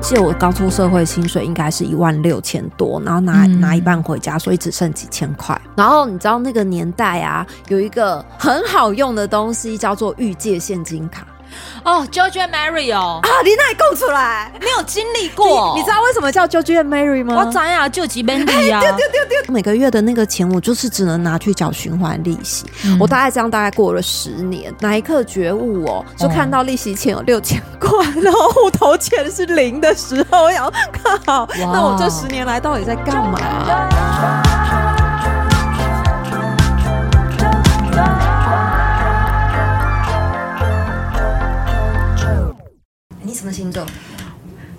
记得我刚出社会，薪水应该是一万六千多，然后拿、嗯、拿一半回家，所以只剩几千块。然后你知道那个年代啊，有一个很好用的东西叫做预借现金卡。哦，George and Mary 哦，啊，你哪里供出来？没有经历过你，你知道为什么叫 George and Mary 吗？我知呀，救急 Bendy 啊，丢丢丢丢，每个月的那个钱，我就是只能拿去缴循环利息。嗯、我大概这样大概过了十年，哪一刻觉悟哦，就看到利息钱有六千块，然后户头钱是零的时候，我想靠，那我这十年来到底在干嘛？什么星座？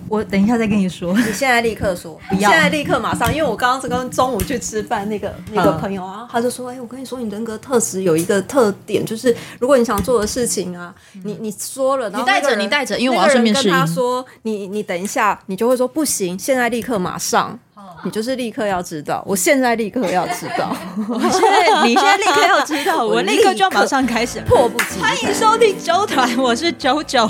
我等一下再跟你说。你现在立刻说，不要，现在立刻马上，因为我刚刚是跟中午去吃饭那个那个朋友啊，他就说：“哎、欸，我跟你说，你人格特质有一个特点，就是如果你想做的事情啊，你你说了，然后你带着你带着，因为我要顺便跟他说，你你等一下，你就会说不行，现在立刻马上。”你就是立刻要知道，我现在立刻要知道，我现在你现在立刻要知道，我立刻就要马上开始，迫不及待。欢迎收听九团，我是九九。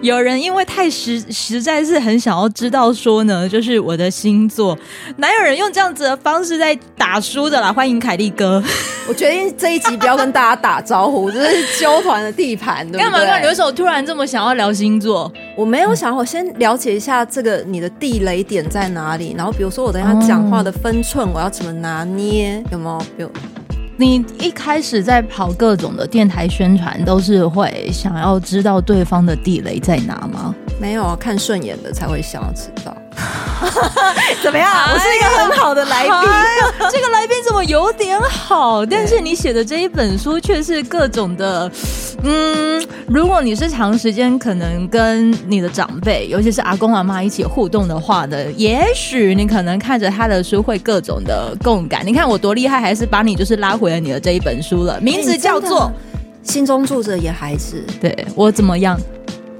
有人因为太实实在是很想要知道说呢，就是我的星座，哪有人用这样子的方式在打书的啦？欢迎凯利哥，我决定这一集不要跟大家打招呼，这是纠团的地盘，对不对？干嘛？有为什么突然这么想要聊星座？我没有想，我先了解一下这个你的地雷点在哪里，然后比如。说我等下讲话的分寸，我要怎么拿捏？有没有？有。你一开始在跑各种的电台宣传，都是会想要知道对方的地雷在哪吗？没有啊，看顺眼的才会想要知道。怎么样？哎、我是一个很好的来宾。哎、这个来宾怎么有点好？但是你写的这一本书却是各种的，嗯，如果你是长时间可能跟你的长辈，尤其是阿公阿妈一起互动的话呢，也许你可能看着他的书会各种的共感。你看我多厉害，还是把你就是拉回了你的这一本书了，名字叫做《心中住着野孩子》。对，我怎么样？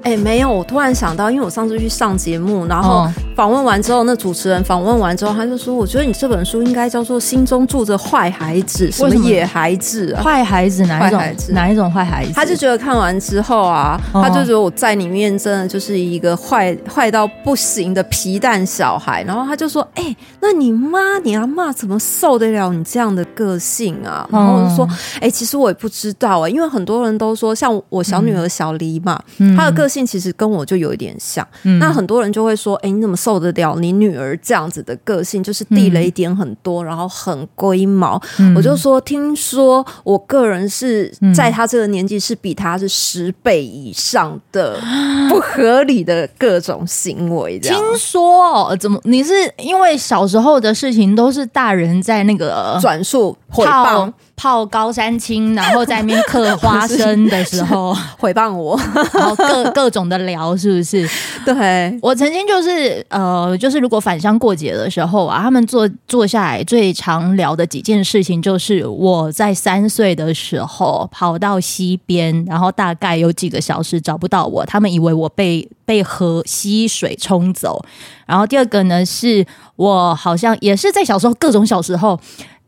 哎、欸，没有，我突然想到，因为我上次去上节目，然后访问完之后，那主持人访问完之后，他就说：“我觉得你这本书应该叫做《心中住着坏孩子》，什么野孩子啊？坏孩子哪一种？哪一种坏孩子？”他就觉得看完之后啊，他就觉得我在里面真的就是一个坏坏到不行的皮蛋小孩。然后他就说：“哎、欸，那你妈、你阿嬷怎么受得了你这样的个性啊？”然后我就说：“哎、欸，其实我也不知道啊、欸，因为很多人都说，像我小女儿小黎嘛，嗯、她的个性。”性其实跟我就有一点像，嗯、那很多人就会说：“哎、欸，你怎么受得了你女儿这样子的个性？就是地雷点很多，嗯、然后很龟毛。嗯”我就说：“听说我个人是在她这个年纪是比她是十倍以上的不合理的各种行为。”听说怎么？你是因为小时候的事情都是大人在那个转述回报。泡高山青，然后在那边嗑花生的时候 毁谤我，然后各 各种的聊，是不是？对，我曾经就是呃，就是如果返乡过节的时候啊，他们坐坐下来最常聊的几件事情，就是我在三岁的时候跑到溪边，然后大概有几个小时找不到我，他们以为我被被河溪水冲走。然后第二个呢，是我好像也是在小时候各种小时候。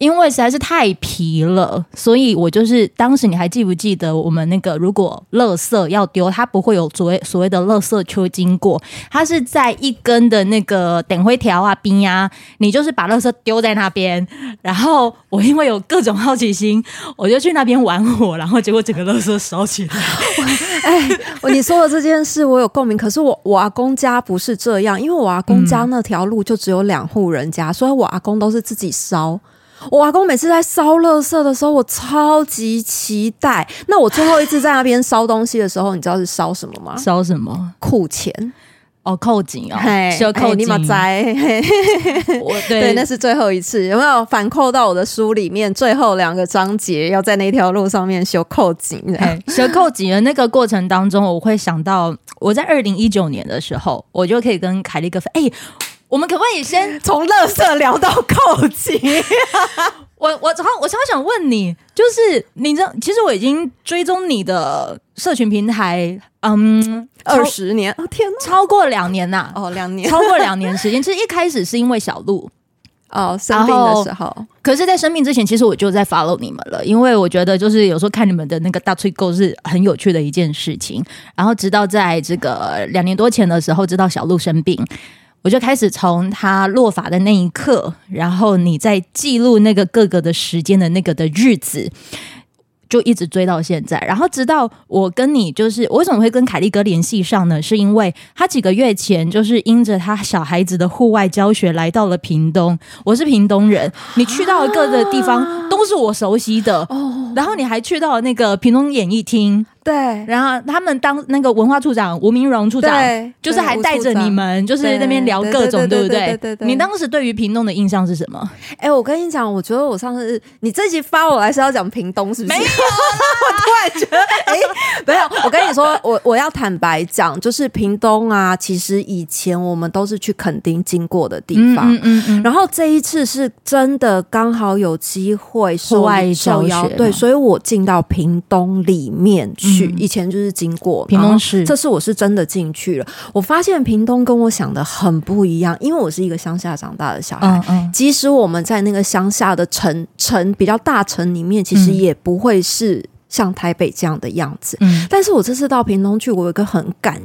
因为实在是太皮了，所以我就是当时你还记不记得我们那个如果垃圾要丢，它不会有所谓所谓的垃圾车经过，它是在一根的那个等灰条啊冰呀，你就是把垃圾丢在那边，然后我因为有各种好奇心，我就去那边玩火，然后结果整个垃圾烧起来。哎，你说的这件事我有共鸣，可是我我阿公家不是这样，因为我阿公家那条路就只有两户人家，嗯、所以我阿公都是自己烧。我阿公每次在烧垃圾的时候，我超级期待。那我最后一次在那边烧东西的时候，你知道是烧什么吗？烧什么？库钱哦，扣紧哦，收扣你妈在。我对，对，那是最后一次，有没有反扣到我的书里面？最后两个章节要在那条路上面修扣紧。修扣紧的那个过程当中，我会想到我在二零一九年的时候，我就可以跟凯利哥说哎。欸我们可不可以先 从垃圾聊到扣紧？我我超我超想问你，就是你知道，其实我已经追踪你的社群平台，嗯，二十年，哦天哪，超过两年呐，哦两年，超过两年时间。其实一开始是因为小鹿哦，生病的时候。可是，在生病之前，其实我就在 follow 你们了，因为我觉得就是有时候看你们的那个大吹够是很有趣的一件事情。然后，直到在这个两年多前的时候，知道小鹿生病，我就开始从他落法的那一刻，然后你在记录那个各个的时间的那个的日子。就一直追到现在，然后直到我跟你，就是我为什么会跟凯利哥联系上呢？是因为他几个月前就是因着他小孩子的户外教学来到了屏东，我是屏东人，你去到各个地方都是我熟悉的，然后你还去到了那个屏东演艺厅。对，然后他们当那个文化处长吴明荣处长，就是还带着你们，就是那边聊各种，对不对？对对。你当时对于屏东的印象是什么？哎，我跟你讲，我觉得我上次你这集发我来是要讲屏东，是不是？没有，我突然觉得，哎，没有。我跟你说，我我要坦白讲，就是屏东啊，其实以前我们都是去垦丁经过的地方，嗯嗯嗯。然后这一次是真的刚好有机会受受邀，对，所以我进到屏东里面去。去以前就是经过屏东市，这次我是真的进去了。我发现屏东跟我想的很不一样，因为我是一个乡下长大的小孩。嗯嗯，即使我们在那个乡下的城城比较大城里面，其实也不会是像台北这样的样子。嗯，但是我这次到屏东去，我有一个很感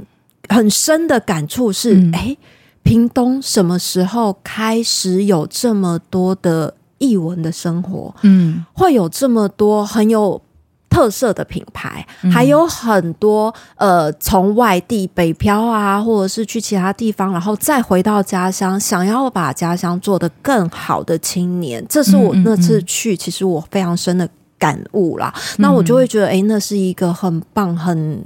很深的感触是：哎、屏东什么时候开始有这么多的艺文的生活？嗯，会有这么多很有。特色的品牌还有很多，呃，从外地北漂啊，或者是去其他地方，然后再回到家乡，想要把家乡做得更好的青年，这是我那次去，其实我非常深的感悟啦。那我就会觉得，哎，那是一个很棒、很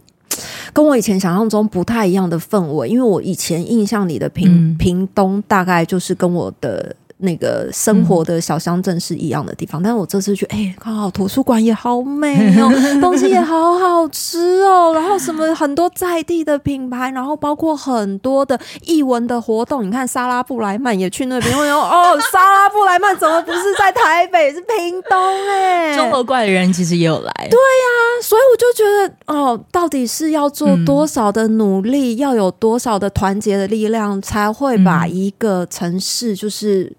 跟我以前想象中不太一样的氛围，因为我以前印象里的屏屏东大概就是跟我的。那个生活的小乡镇是一样的地方，嗯、但是我这次去，哎、欸，刚好图书馆也好美哦，东西也好好吃哦，然后什么很多在地的品牌，然后包括很多的艺文的活动，你看莎拉布莱曼也去那边，哦哦，莎拉布莱曼怎么不是在台北，是屏东哎，中国。怪人其实也有来，对呀、啊，所以我就觉得哦，到底是要做多少的努力，嗯、要有多少的团结的力量，才会把一个城市就是。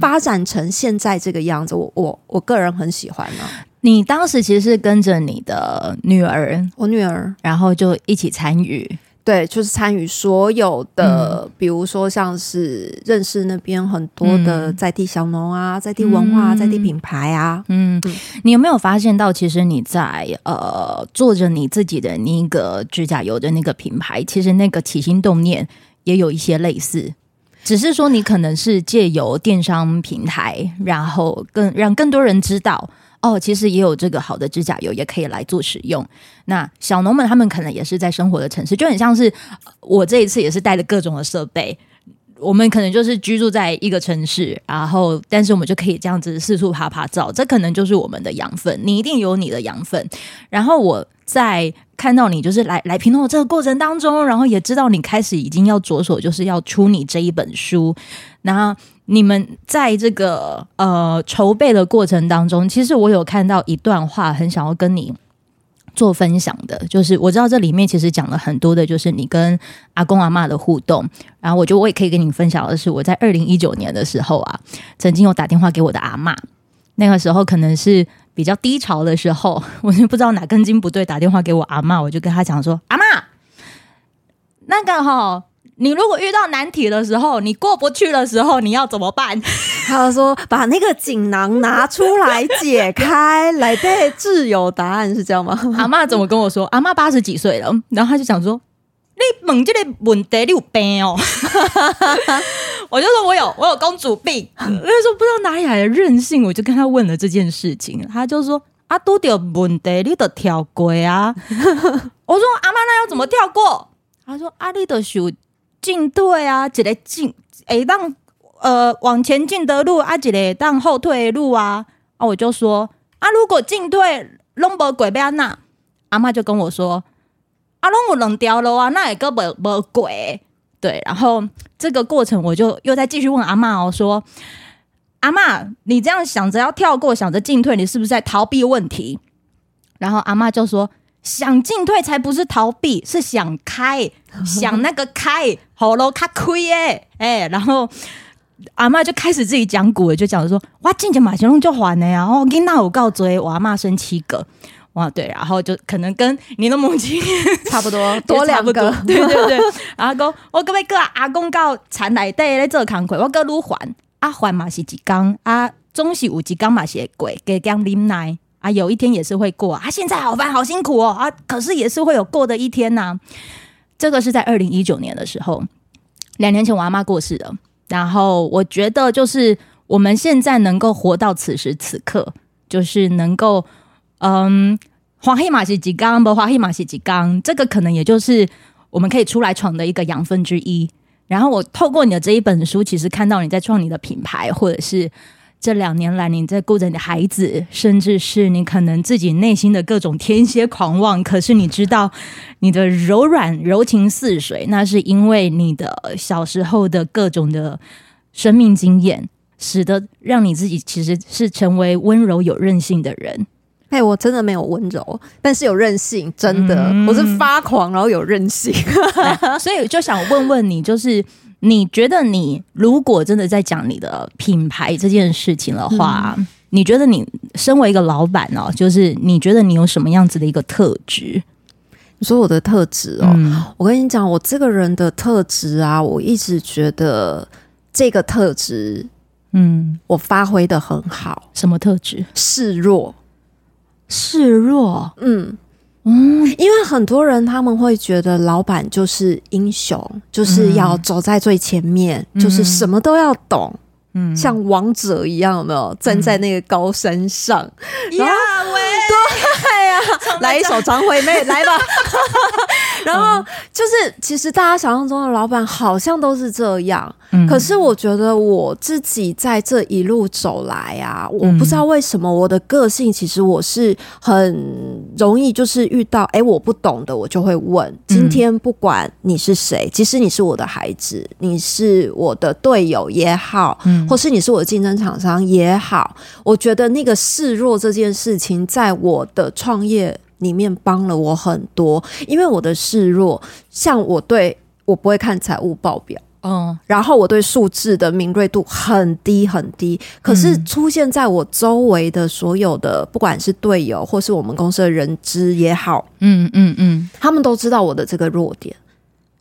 发展成现在这个样子，我我我个人很喜欢呢、啊。你当时其实是跟着你的女儿，我女儿，然后就一起参与，对，就是参与所有的，嗯、比如说像是认识那边很多的在地小农啊，在地文化、嗯、在地品牌啊。嗯，嗯，你有没有发现到，其实你在呃做着你自己的那个指甲油的那个品牌，其实那个起心动念也有一些类似。只是说，你可能是借由电商平台，然后更让更多人知道哦，其实也有这个好的指甲油，也可以来做使用。那小农们他们可能也是在生活的城市，就很像是我这一次也是带着各种的设备。我们可能就是居住在一个城市，然后但是我们就可以这样子四处趴趴走，这可能就是我们的养分。你一定有你的养分，然后我。在看到你就是来来评论的这个过程当中，然后也知道你开始已经要着手，就是要出你这一本书。那你们在这个呃筹备的过程当中，其实我有看到一段话，很想要跟你做分享的，就是我知道这里面其实讲了很多的，就是你跟阿公阿妈的互动。然后我觉得我也可以跟你分享的是，我在二零一九年的时候啊，曾经有打电话给我的阿妈，那个时候可能是。比较低潮的时候，我就不知道哪根筋不对，打电话给我阿妈，我就跟他讲说：“阿妈，那个哈，你如果遇到难题的时候，你过不去的时候，你要怎么办？” 他说：“把那个锦囊拿出来解开，来对，自有答案，是这样吗？” 阿嬷怎么跟我说？阿嬷八十几岁了，然后他就想说。你问这个问题，你有病哦！我就说我有，我有公主病。那时候不知道哪里来的任性，我就跟他问了这件事情。他就说：“啊，都有问题，你得跳过啊！”我说：“阿妈，那要怎么跳过？”他说：“啊，你得修进退啊，一个进诶当呃往前进的路，啊，一个当后退的路啊。”啊，我就说：“啊，如果进退拢无过，要哪？”阿妈就跟我说。阿龙我冷掉了啊，那也个没没鬼对，然后这个过程我就又再继续问阿嬷哦，说阿嬷，你这样想着要跳过，想着进退，你是不是在逃避问题？然后阿嬷就说，想进退才不是逃避，是想开，想那个开，好咯，卡亏耶，哎，然后阿嬷就开始自己讲古了，就讲说哇，进前马先龙就还了呀，然后给那我告追我阿嬷生七个，哇，对，然后就可能跟你的母亲 差不多，多两个，对对对。阿公，我各位哥阿公告产来带来做康亏，我哥如还阿还嘛是几缸啊，总是有几缸嘛是贵，给缸啉奶啊，有一天也是会过啊，现在好烦好辛苦哦啊，可是也是会有过的一天呐、这个是在二零一九年的时候，两年前我阿妈过世了。然后我觉得，就是我们现在能够活到此时此刻，就是能够，嗯，黄黑马是几缸不？黄黑马是几缸？这个可能也就是我们可以出来闯的一个养分之一。然后我透过你的这一本书，其实看到你在创你的品牌，或者是。这两年来，你在顾着你的孩子，甚至是你可能自己内心的各种天蝎狂妄。可是你知道，你的柔软、柔情似水，那是因为你的小时候的各种的生命经验，使得让你自己其实是成为温柔有韧性的人。哎，我真的没有温柔，但是有韧性，真的，嗯、我是发狂，然后有韧性。所以就想问问你，就是。你觉得你如果真的在讲你的品牌这件事情的话，嗯、你觉得你身为一个老板哦，就是你觉得你有什么样子的一个特质？你说我的特质哦，嗯、我跟你讲，我这个人的特质啊，我一直觉得这个特质，嗯，我发挥的很好。什么特质？示弱，示弱，嗯。嗯，因为很多人他们会觉得老板就是英雄，就是要走在最前面，嗯、就是什么都要懂，嗯，像王者一样，有没有站在那个高山上？呀喂，对呀，来一首张惠妹，来吧。然后就是，其实大家想象中的老板好像都是这样。可是我觉得我自己在这一路走来啊，我不知道为什么我的个性，其实我是很容易就是遇到哎，我不懂的我就会问。今天不管你是谁，即使你是我的孩子，你是我的队友也好，或是你是我的竞争厂商也好，我觉得那个示弱这件事情，在我的创业里面帮了我很多，因为我的示弱，像我对我不会看财务报表。嗯，然后我对数字的敏锐度很低很低，可是出现在我周围的所有的，不管是队友或是我们公司的人资也好，嗯嗯嗯，他们都知道我的这个弱点，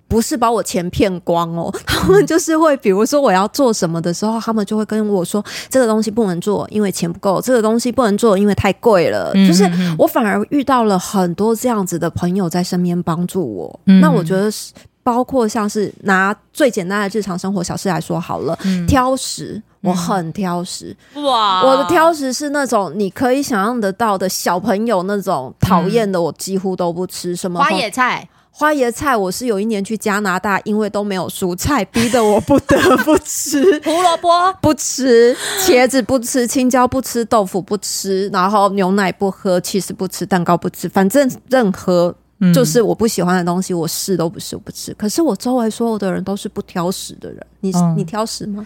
不是把我钱骗光哦，他们就是会，比如说我要做什么的时候，他们就会跟我说，这个东西不能做，因为钱不够；这个东西不能做，因为太贵了。就是我反而遇到了很多这样子的朋友在身边帮助我，那我觉得是。包括像是拿最简单的日常生活小事来说好了，嗯、挑食，我很挑食。哇，我的挑食是那种你可以想象得到的小朋友那种讨厌的，我几乎都不吃。什么花野菜？花椰菜，我是有一年去加拿大，因为都没有蔬菜，逼得我不得不吃。胡萝卜不吃，茄子不吃，青椒不吃，豆腐不吃，然后牛奶不喝，其实不吃，蛋糕不吃，反正任何。就是我不喜欢的东西，我试都不试，我不吃。可是我周围所有的人都是不挑食的人，你、嗯、你挑食吗？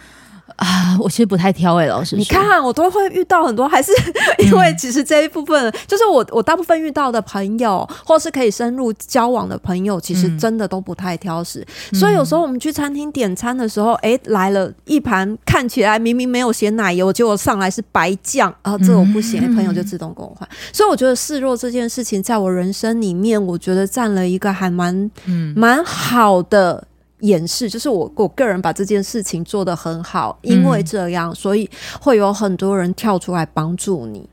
啊，我其实不太挑诶，老师。你看，我都会遇到很多，还是因为其实这一部分，嗯、就是我我大部分遇到的朋友，或是可以深入交往的朋友，其实真的都不太挑食。嗯、所以有时候我们去餐厅点餐的时候，哎、欸，来了一盘看起来明明没有写奶油，结果上来是白酱啊，这我不行，嗯、朋友就自动跟我换。所以我觉得示弱这件事情，在我人生里面，我觉得占了一个还蛮嗯蛮好的。掩饰就是我我个人把这件事情做得很好，因为这样，所以会有很多人跳出来帮助你。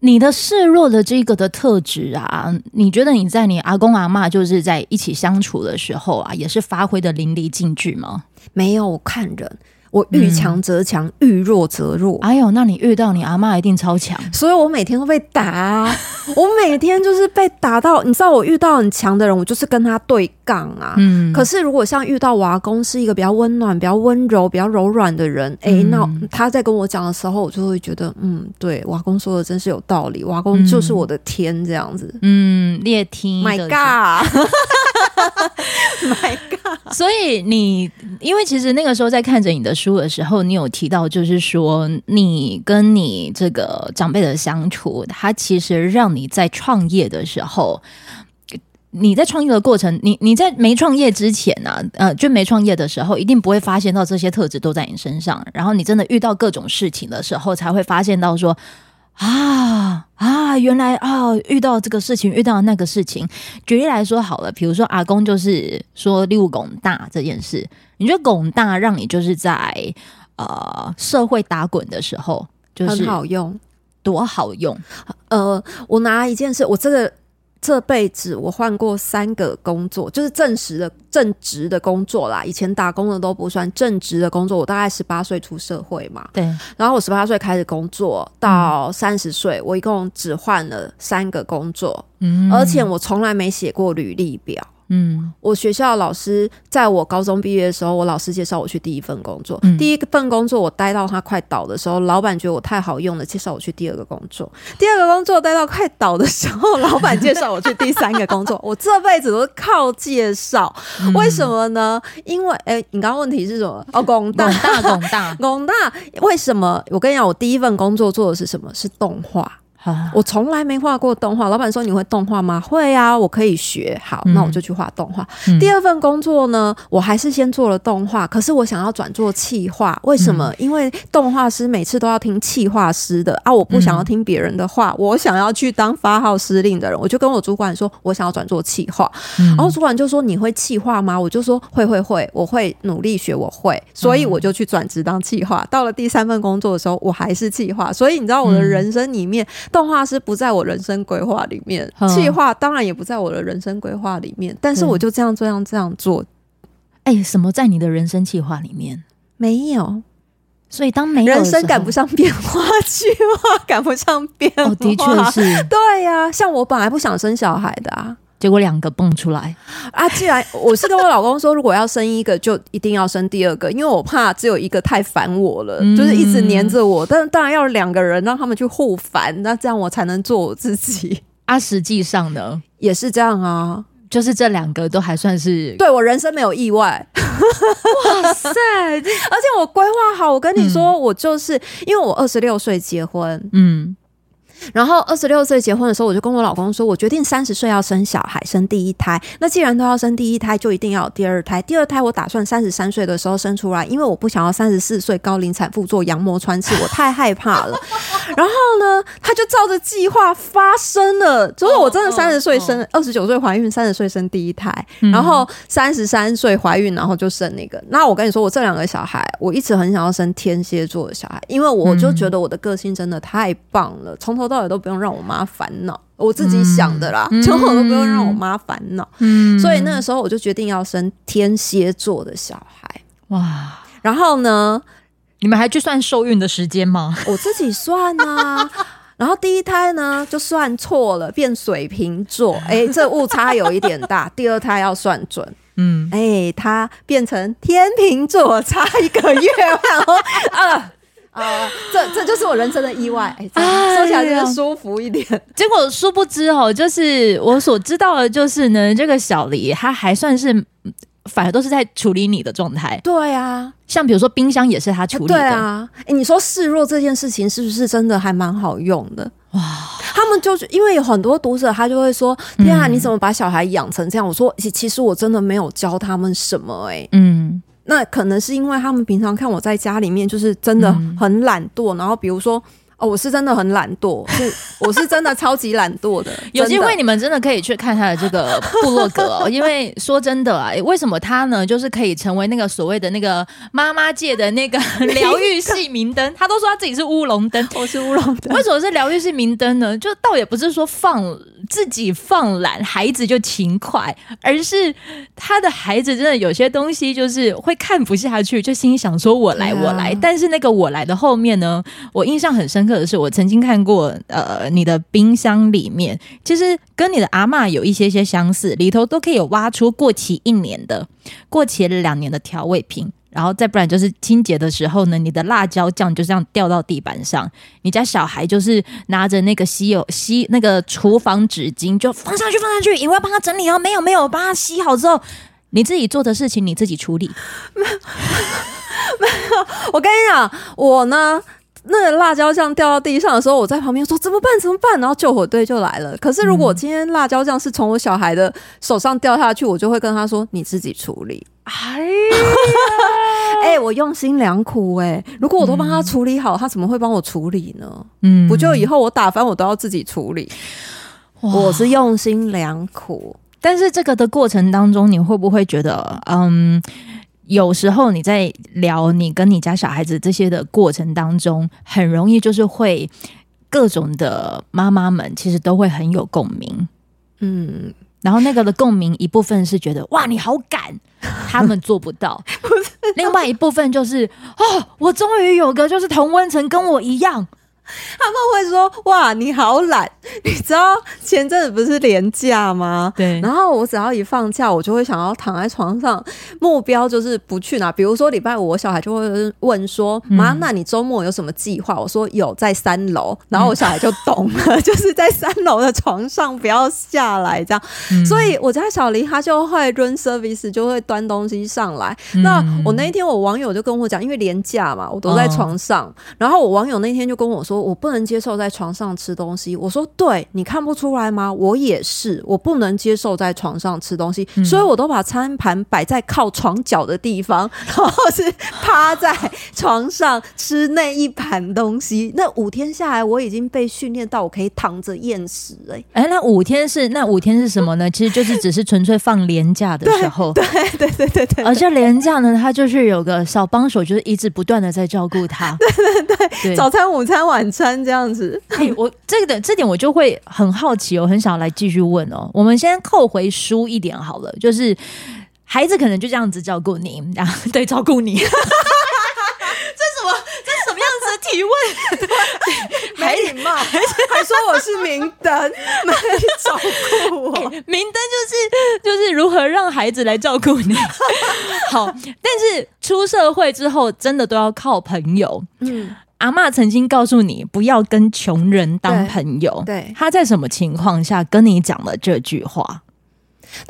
你的示弱的这个的特质啊，你觉得你在你阿公阿妈就是在一起相处的时候啊，也是发挥的淋漓尽致吗？没有，我看人。我遇强则强，嗯、遇弱则弱。哎呦，那你遇到你阿妈一定超强，所以我每天都被打啊！我每天就是被打到，你知道，我遇到很强的人，我就是跟他对杠啊。嗯。可是如果像遇到我阿公是一个比较温暖、比较温柔、比较柔软的人，哎、欸，那他在跟我讲的时候，我就会觉得，嗯，对，我阿公说的真是有道理，我阿公就是我的天，这样子。嗯，猎听。My God。My God！所以你，因为其实那个时候在看着你的书的时候，你有提到，就是说你跟你这个长辈的相处，他其实让你在创业的时候你在创业的过程，你你在没创业之前呢、呃，就没创业的时候，一定不会发现到这些特质都在你身上。然后你真的遇到各种事情的时候，才会发现到说，啊啊，原来啊，遇到这个事情，遇到那个事情。举例来说好了，比如说阿公就是说六拱大这件事，你觉得拱大让你就是在呃社会打滚的时候，就是很好用，多好用。呃，我拿一件事，我这个。这辈子我换过三个工作，就是正式的正职的工作啦。以前打工的都不算正职的工作。我大概十八岁出社会嘛，对。然后我十八岁开始工作，到三十岁，我一共只换了三个工作，嗯，而且我从来没写过履历表。嗯，我学校老师在我高中毕业的时候，我老师介绍我去第一份工作。嗯、第一份工作我待到他快倒的时候，老板觉得我太好用了，介绍我去第二个工作。第二个工作待到快倒的时候，老板介绍我去第三个工作。我这辈子都是靠介绍，嗯、为什么呢？因为哎、欸，你刚刚问题是什么？哦，工大，工大，工大，工大。为什么？我跟你讲，我第一份工作做的是什么？是动画。我从来没画过动画。老板说，你会动画吗？会啊，我可以学。好，那我就去画动画。嗯。第二份工作呢，我还是先做了动画，可是我想要转做企划。为什么？嗯。因为动画师每次都要听企划师的啊，我不想要听别人的话，嗯。我想要去当发号施令的人。我就跟我主管说，我想要转做企划。然后主管就说，你会企划吗？我就说会会会，我会努力学，我会。所以我就去转职当企划。到了第三份工作的时候，我还是企划。所以你知道我的人生里面。动画师不在我人生规划里面，计划当然也不在我的人生规划里面，但是我就这样这样这样做。哎、欸，什么在你的人生计划里面？没有，所以当没有人生赶不上变化，计划赶不上变化，哦、的确是 对呀、啊。像我本来不想生小孩的啊。结果两个蹦出来啊！既然我是跟我老公说，如果要生一个，就一定要生第二个，因为我怕只有一个太烦我了，嗯、就是一直黏着我。但当然要两个人，让他们去互烦，那这样我才能做我自己。啊，实际上呢，也是这样啊，就是这两个都还算是对我人生没有意外。哇塞！而且我规划好，我跟你说，嗯、我就是因为我二十六岁结婚，嗯。然后二十六岁结婚的时候，我就跟我老公说，我决定三十岁要生小孩，生第一胎。那既然都要生第一胎，就一定要有第二胎。第二胎我打算三十三岁的时候生出来，因为我不想要三十四岁高龄产妇做羊膜穿刺，我太害怕了。然后呢，他就照着计划发生了，就是我真的三十岁生，二十九岁怀孕，三十岁生第一胎，然后三十三岁怀孕，然后就生那个。那我跟你说，我这两个小孩，我一直很想要生天蝎座的小孩，因为我就觉得我的个性真的太棒了，从头到尾都不用让我妈烦恼，我自己想的啦，从头都不用让我妈烦恼。嗯，所以那个时候我就决定要生天蝎座的小孩。哇，然后呢，你们还去算受孕的时间吗？我自己算啊。然后第一胎呢就算错了，变水瓶座，哎，这误差有一点大。第二胎要算准，嗯，哎，它变成天秤座，差一个月，然后啊。啊、呃，这这就是我人生的意外，哎，说起来真的舒服一点。结果殊不知哦，就是我所知道的，就是呢，这个小黎他还算是，反而都是在处理你的状态。对啊，像比如说冰箱也是他处理的。对啊，哎，你说示弱这件事情是不是真的还蛮好用的？哇，他们就是因为有很多读者，他就会说：“天啊，你怎么把小孩养成这样？”我说：“其其实我真的没有教他们什么，哎，嗯。”那可能是因为他们平常看我在家里面就是真的很懒惰，嗯、然后比如说。哦，我是真的很懒惰，是我是真的超级懒惰 的。有机会你们真的可以去看他的这个部落格哦，因为说真的啊，为什么他呢，就是可以成为那个所谓的那个妈妈界的那个 疗愈系明灯？他都说他自己是乌龙灯，我是乌龙灯。为什么是疗愈系明灯呢？就倒也不是说放自己放懒，孩子就勤快，而是他的孩子真的有些东西就是会看不下去，就心想说我来我来。但是那个我来的后面呢，我印象很深刻。的是我曾经看过，呃，你的冰箱里面其实跟你的阿嬷有一些些相似，里头都可以有挖出过期一年的、过期了两年的调味品，然后再不然就是清洁的时候呢，你的辣椒酱就这样掉到地板上，你家小孩就是拿着那个吸油吸那个厨房纸巾就放上去放上去，以为要帮他整理哦，没有没有，帮他吸好之后，你自己做的事情你自己处理，没有没有，我跟你讲，我呢。那个辣椒酱掉到地上的时候，我在旁边说怎么办？怎么办？然后救火队就来了。可是如果今天辣椒酱是从我小孩的手上掉下去，我就会跟他说：“你自己处理。”哎呀，哎，我用心良苦哎、欸。如果我都帮他处理好，嗯、他怎么会帮我处理呢？嗯，不就以后我打翻我都要自己处理？我是用心良苦，但是这个的过程当中，你会不会觉得，嗯，有时候你在聊你跟你家小孩子这些的过程当中，很容易就是会各种的妈妈们其实都会很有共鸣，嗯。然后那个的共鸣一部分是觉得哇，你好敢，他们做不到；不另外一部分就是哦，我终于有个就是同温层跟我一样。他们会说：“哇，你好懒！你知道前阵子不是连假吗？对。然后我只要一放假，我就会想要躺在床上，目标就是不去哪。比如说礼拜五，我小孩就会问说：‘妈、嗯，那你周末有什么计划？’我说有，在三楼。然后我小孩就懂了，嗯、就是在三楼的床上不要下来这样。嗯、所以我家小黎他就会 run service，就会端东西上来。嗯、那我那一天我网友就跟我讲，因为连假嘛，我都在床上。哦、然后我网友那天就跟我说。我不能接受在床上吃东西。我说，对，你看不出来吗？我也是，我不能接受在床上吃东西，嗯、所以我都把餐盘摆在靠床角的地方，然后是趴在床上吃那一盘东西。那五天下来，我已经被训练到我可以躺着厌食。哎，哎，那五天是那五天是什么呢？其实就是只是纯粹放连假的时候，对对对对对对。而且连假呢，他就是有个小帮手，就是一直不断的在照顾他。对对对，对早餐、午餐、晚餐这样子。哎，我这个点这点我就会很好奇，我很想要来继续问哦。我们先扣回书一点好了，就是孩子可能就这样子照顾你，然后 对照顾你。这什么？这是什么样子的提问？没礼貌，还说我是明灯，没照顾我。明灯就是就是如何让孩子来照顾你。好，但是出社会之后，真的都要靠朋友。嗯。阿嬷曾经告诉你不要跟穷人当朋友，对，对，他在什么情况下跟你讲了这句话？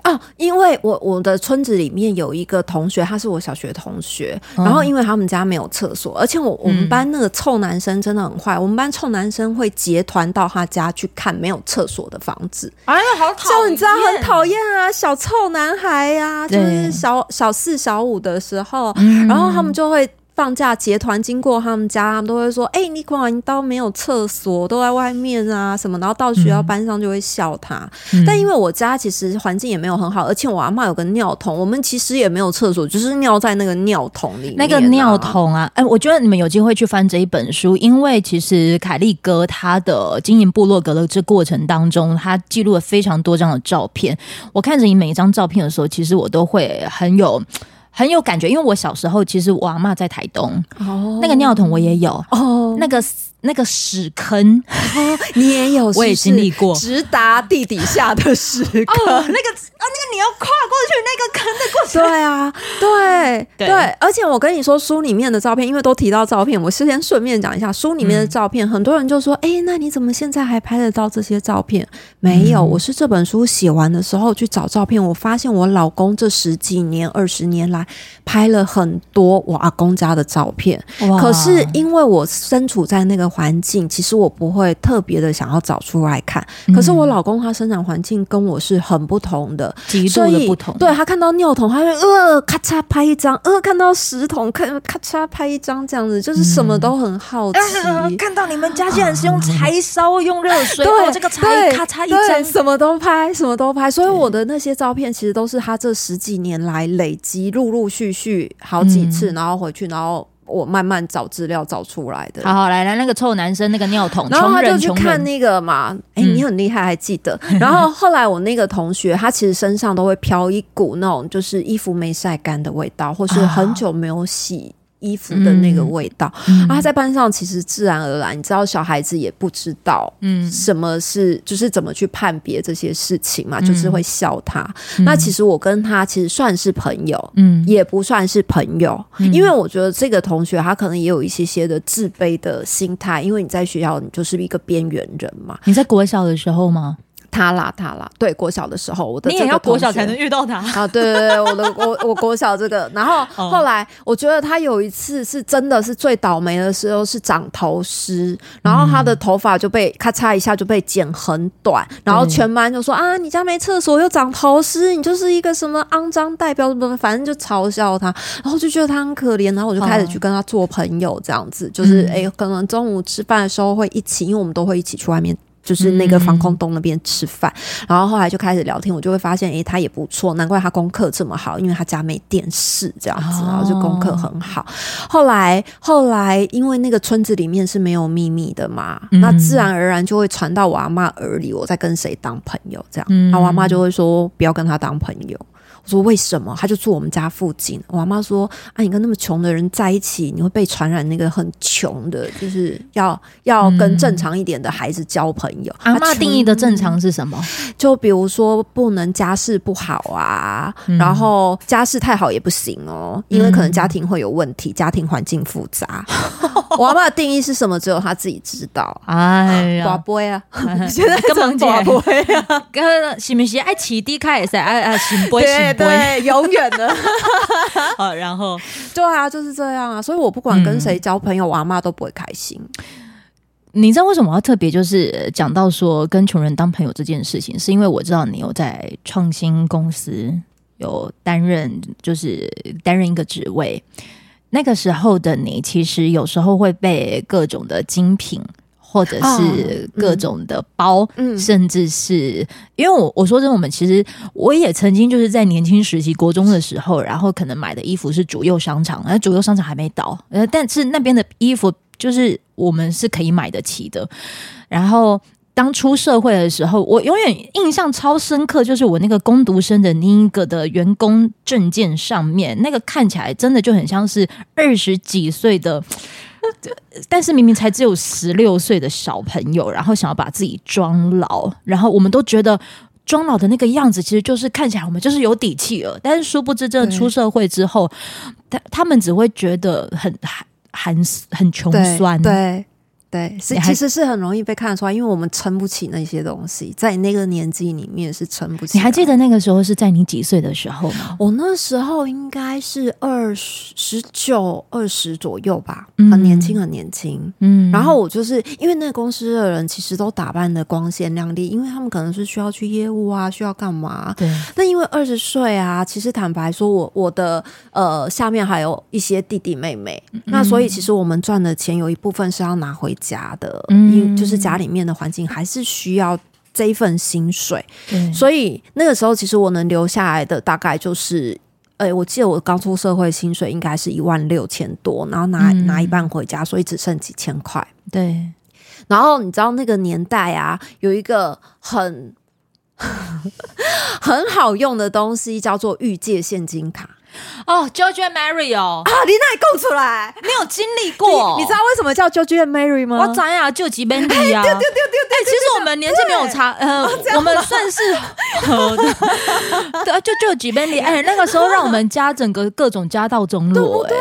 哦，因为我我的村子里面有一个同学，他是我小学同学，嗯、然后因为他们家没有厕所，而且我我们班那个臭男生真的很坏，嗯、我们班臭男生会结团到他家去看没有厕所的房子。哎呀，好讨厌！就你知道很讨厌啊，小臭男孩呀、啊，就是小小四小五的时候，嗯、然后他们就会。放假结团经过他们家，他们都会说：“哎、欸，你果然都没有厕所，都在外面啊什么。”然后到学校班上就会笑他。嗯、但因为我家其实环境也没有很好，而且我阿妈有个尿桶，我们其实也没有厕所，就是尿在那个尿桶里面、啊。那个尿桶啊，哎、欸，我觉得你们有机会去翻这一本书，因为其实凯利哥他的经营部落格的这过程当中，他记录了非常多张的照片。我看着你每一张照片的时候，其实我都会很有。很有感觉，因为我小时候其实我阿嬷在台东，哦，那个尿桶我也有，哦，那个。那个屎坑，你也有，我也经历过，直达地底下的屎坑。哦，那个啊，那个你要跨过去那个坑的过程。对啊，对对，对，而且我跟你说，书里面的照片，因为都提到照片，我事先顺便讲一下书里面的照片。很多人就说，哎，那你怎么现在还拍得到这些照片？没有，我是这本书写完的时候去找照片，我发现我老公这十几年、二十年来拍了很多我阿公家的照片。可是因为我身处在那个。环境其实我不会特别的想要找出来看，可是我老公他生长环境跟我是很不同的，极度的不同。对，他看到尿桶，他会呃咔嚓拍一张，呃看到屎桶，看咔嚓拍一张，这样子就是什么都很好奇。嗯呃、看到你们家竟然是用柴烧，嗯、用热水，对这个柴咔嚓一张，什么都拍，什么都拍。所以我的那些照片其实都是他这十几年来累积，陆陆续续好几次，嗯、然后回去，然后。我慢慢找资料找出来的。好好来来，那个臭男生那个尿桶，然后他就去看那个嘛。哎、欸，你很厉害，还记得。嗯、然后后来我那个同学，他其实身上都会飘一股那种就是衣服没晒干的味道，或是很久没有洗。衣服的那个味道，嗯、啊，在班上其实自然而然，你知道，小孩子也不知道，嗯，什么是，就是怎么去判别这些事情嘛，嗯、就是会笑他。嗯、那其实我跟他其实算是朋友，嗯，也不算是朋友，嗯、因为我觉得这个同学他可能也有一些些的自卑的心态，因为你在学校你就是一个边缘人嘛。你在国小的时候吗？他啦，他啦，对，国小的时候，我的你也要国小才能遇到他。啊，对对对，我的 我我国小这个，然后后来我觉得他有一次是真的是最倒霉的时候，是长头虱，然后他的头发就被咔嚓一下就被剪很短，然后全班就说啊，你家没厕所又长头虱，你就是一个什么肮脏代表什么，反正就嘲笑他，然后就觉得他很可怜，然后我就开始去跟他做朋友，这样子，就是哎，可能中午吃饭的时候会一起，因为我们都会一起去外面。就是那个防空洞那边吃饭，嗯，然后后来就开始聊天，我就会发现，诶，他也不错，难怪他功课这么好，因为他家没电视这样子，然后就功课很好。后来后来，因为那个村子里面是没有秘密的嘛，嗯，那自然而然就会传到我阿妈耳里，我在跟谁当朋友这样，然后我阿妈就会说不要跟他当朋友。我说为什么？他就住我们家附近。我阿妈说：“啊，你跟那么穷的人在一起，你会被传染那个很穷的，就是要要跟正常一点的孩子交朋友。嗯”阿妈定义的正常是什么？就比如说不能家世不好啊，嗯、然后家世太好也不行哦，因为可能家庭会有问题，家庭环境复杂。我阿妈的定义是什么？只有他自己知道。哎呀，宝贝啊，现在根本宝贝啊，跟是不是爱起低开也是爱爱行不行？对，永远的。好，然后对啊，就是这样啊。所以我不管跟谁交朋友，我阿妈都不会开心。你知道为什么我要特别就是讲到说跟穷人当朋友这件事情？是因为我知道你有在创新公司有担任，就是担任一个职位。那个时候的你，其实有时候会被各种的精品。或者是各种的包，哦嗯、甚至是因为我我说真的，我们其实我也曾经就是在年轻时期国中的时候，然后可能买的衣服是主右商场，而主右商场还没倒，呃，但是那边的衣服就是我们是可以买得起的。然后当出社会的时候，我永远印象超深刻，就是我那个攻读生的那一个的员工证件上面，那个看起来真的就很像是二十几岁的。但是明明才只有十六岁的小朋友，然后想要把自己装老，然后我们都觉得装老的那个样子，其实就是看起来我们就是有底气了。但是殊不知，真的出社会之后，他他们只会觉得很寒寒很穷酸。对。对对，是其实是很容易被看得出来，因为我们撑不起那些东西，在那个年纪里面是撑不起。你还记得那个时候是在你几岁的时候吗？我那时候应该是二十、十九、二十左右吧，很年轻，很年轻。嗯，然后我就是因为那个公司的人其实都打扮的光鲜亮丽，因为他们可能是需要去业务啊，需要干嘛。对。那因为二十岁啊，其实坦白说我，我我的呃下面还有一些弟弟妹妹，嗯、那所以其实我们赚的钱有一部分是要拿回。家的，因就是家里面的环境还是需要这一份薪水，所以那个时候其实我能留下来的大概就是，哎、欸，我记得我刚出社会薪水应该是一万六千多，然后拿拿一半回家，所以只剩几千块。对，然后你知道那个年代啊，有一个很 很好用的东西叫做预借现金卡。哦，George and Mary 哦，啊，你哪里供出来？你有经历过你，你知道为什么叫 George and Mary 吗？我咱呀就几本地啊，对对对对对。其实我们年纪没有差，呃，我们算是合的，对，就就几本地。哎，那个时候让我们家整个各种家道中落，对，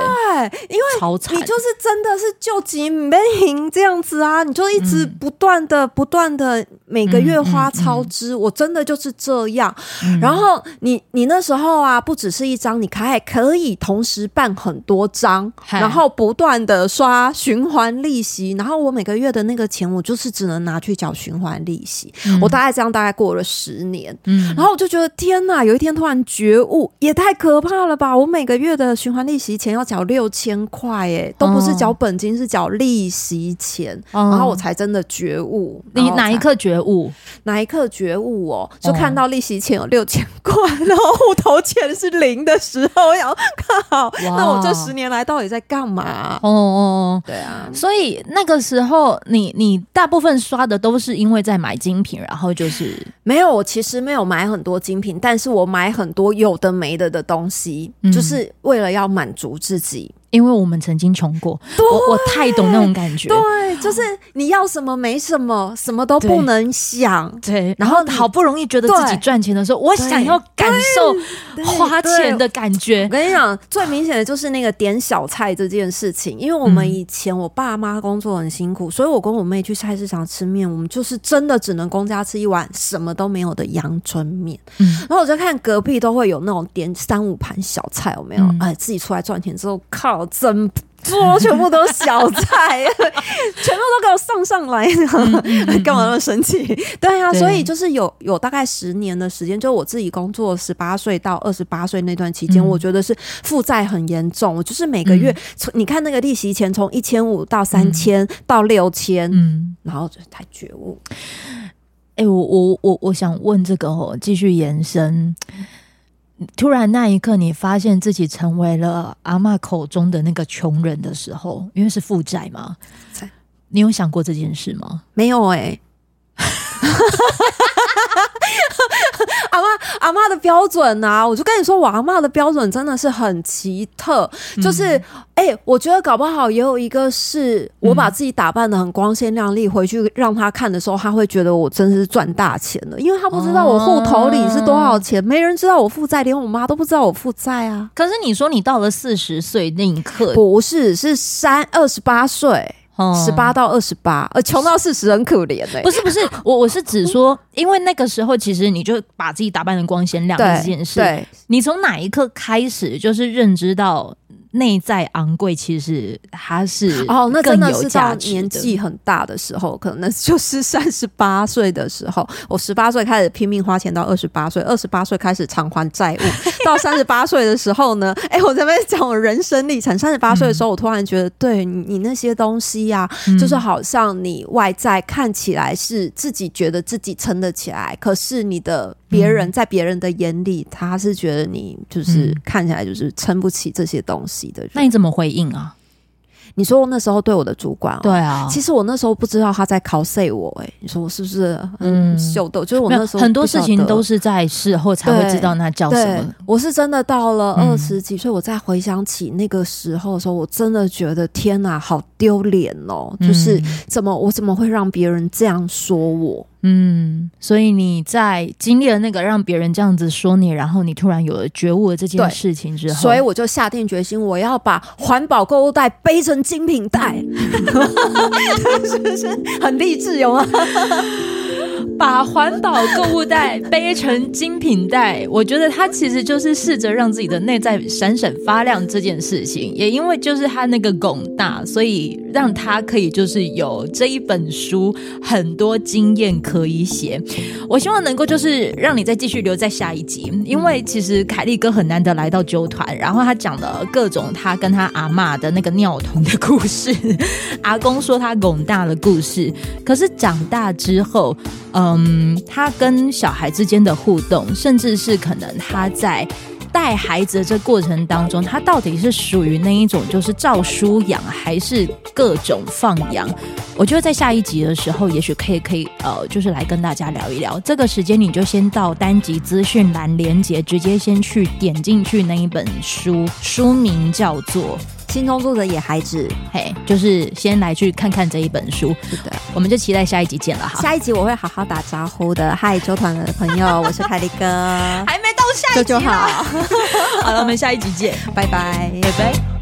因为你就是真的是就几本银这样子啊，你就一直不断的不断的每个月花超支，我真的就是这样。然后你你那时候啊，不只是一张，你看。还可以同时办很多张，然后不断的刷循环利息，然后我每个月的那个钱，我就是只能拿去缴循环利息。嗯、我大概这样大概过了十年，嗯，然后我就觉得天哪，有一天突然觉悟，也太可怕了吧！我每个月的循环利息钱要缴六千块，哎，都不是缴本金，是缴利息钱，哦，然后我才真的觉悟。你哪一刻觉悟？哪一刻觉悟哦？就看到利息钱有六千块，然后户头钱是零的时候。我要靠，那我这十年来到底在干嘛？哦哦，对啊，所以那个时候你你大部分刷的都是因为在买精品，然后就是没有，我其实没有买很多精品，但是我买很多有的没的的东西，嗯、就是为了要满足自己。因为我们曾经穷过，我我太懂那种感觉。对，就是你要什么没什么，什么都不能想。对，然后好不容易觉得自己赚钱的时候，我想要感受花钱的感觉。我跟你讲，最明显的就是那个点小菜这件事情。因为我们以前我爸妈工作很辛苦，所以我跟我妹去菜市场吃面，我们就是真的只能公家吃一碗什么都没有的阳春面。嗯然后我就看隔壁都会有那种点三五盘小菜，有没有？哎，自己出来赚钱之后靠。整桌全部都是小菜，全部都给我上上来，干嘛那么生气？对啊，所以就是有有大概十年的时间，就我自己工作十八岁到二十八岁那段期间，我觉得是负债很严重。我就是每个月从你看那个利息钱从一千五到三千到六千，嗯，然后就太觉悟。哎，我我我我想问这个哦，继续延伸。突然那一刻，你发现自己成为了阿嬷口中的那个穷人的时候，因为是负债嘛，你有想过这件事吗？没有哎、欸。阿妈，阿妈的标准啊，我就跟你说，我阿妈的标准真的是很奇特，就是，哎、我觉得搞不好也有一个是我把自己打扮的很光鲜亮丽，回去让他看的时候，他会觉得我真是赚大钱了，因为他不知道我户头里是多少钱，没人知道我负债，连我妈都不知道我负债啊。可是你说你到了四十岁那一刻，不是，是三二十八岁。十八到二十八，呃，穷到四十很可怜的、欸。不是不是，我我是指说，因为那个时候其实你就把自己打扮的光鲜亮丽这件事，对，你从哪一刻开始就是认知到？内在昂贵，其实它是哦，那真的是到年纪很大的时候，可能那就是三十八岁的时候。我十八岁开始拼命花钱，到二十八岁，二十八岁开始偿还债务，到三十八岁的时候呢？哎、欸，我这边讲我人生历程。三十八岁的时候，我突然觉得，对你，你那些东西呀、啊，嗯、就是好像你外在看起来是自己觉得自己撑得起来，可是你的。别人在别人的眼里，他是觉得你就是看起来就是撑不起这些东西的人。那你怎么回应啊？你说我那时候对我的主管、喔，对啊，其实我那时候不知道他在 cos 我、欸，哎，你说我是不是很秀逗？嗯、就是我那时候很多事情都是在事后才会知道那叫什么。我是真的到了二十几岁，嗯、我再回想起那个时候的时候，我真的觉得天哪，好丢脸哦！就是怎么我怎么会让别人这样说我？嗯，所以你在经历了那个让别人这样子说你，然后你突然有了觉悟的这件事情之后，所以我就下定决心，我要把环保购物袋背成精品袋，是不是很励志？有吗？把环保购物袋背成精品袋，我觉得他其实就是试着让自己的内在闪闪发亮这件事情。也因为就是他那个拱大，所以让他可以就是有这一本书很多经验可以写。我希望能够就是让你再继续留在下一集，因为其实凯利哥很难得来到啾团，然后他讲了各种他跟他阿嬷的那个尿桶的故事，阿公说他拱大的故事。可是长大之后，呃。嗯，他跟小孩之间的互动，甚至是可能他在带孩子的这过程当中，他到底是属于那一种就是照书养，还是各种放养？我觉得在下一集的时候，也许可以可以呃，就是来跟大家聊一聊。这个时间你就先到单集资讯栏连接，直接先去点进去那一本书，书名叫做。心中作者野孩子，嘿，就是先来去看看这一本书。是的，我们就期待下一集见了哈。下一集我会好好打招呼的。嗨，周团的朋友，我是凯利哥，还没到下一集就，就好。好了，我们下一集见，拜拜，拜拜。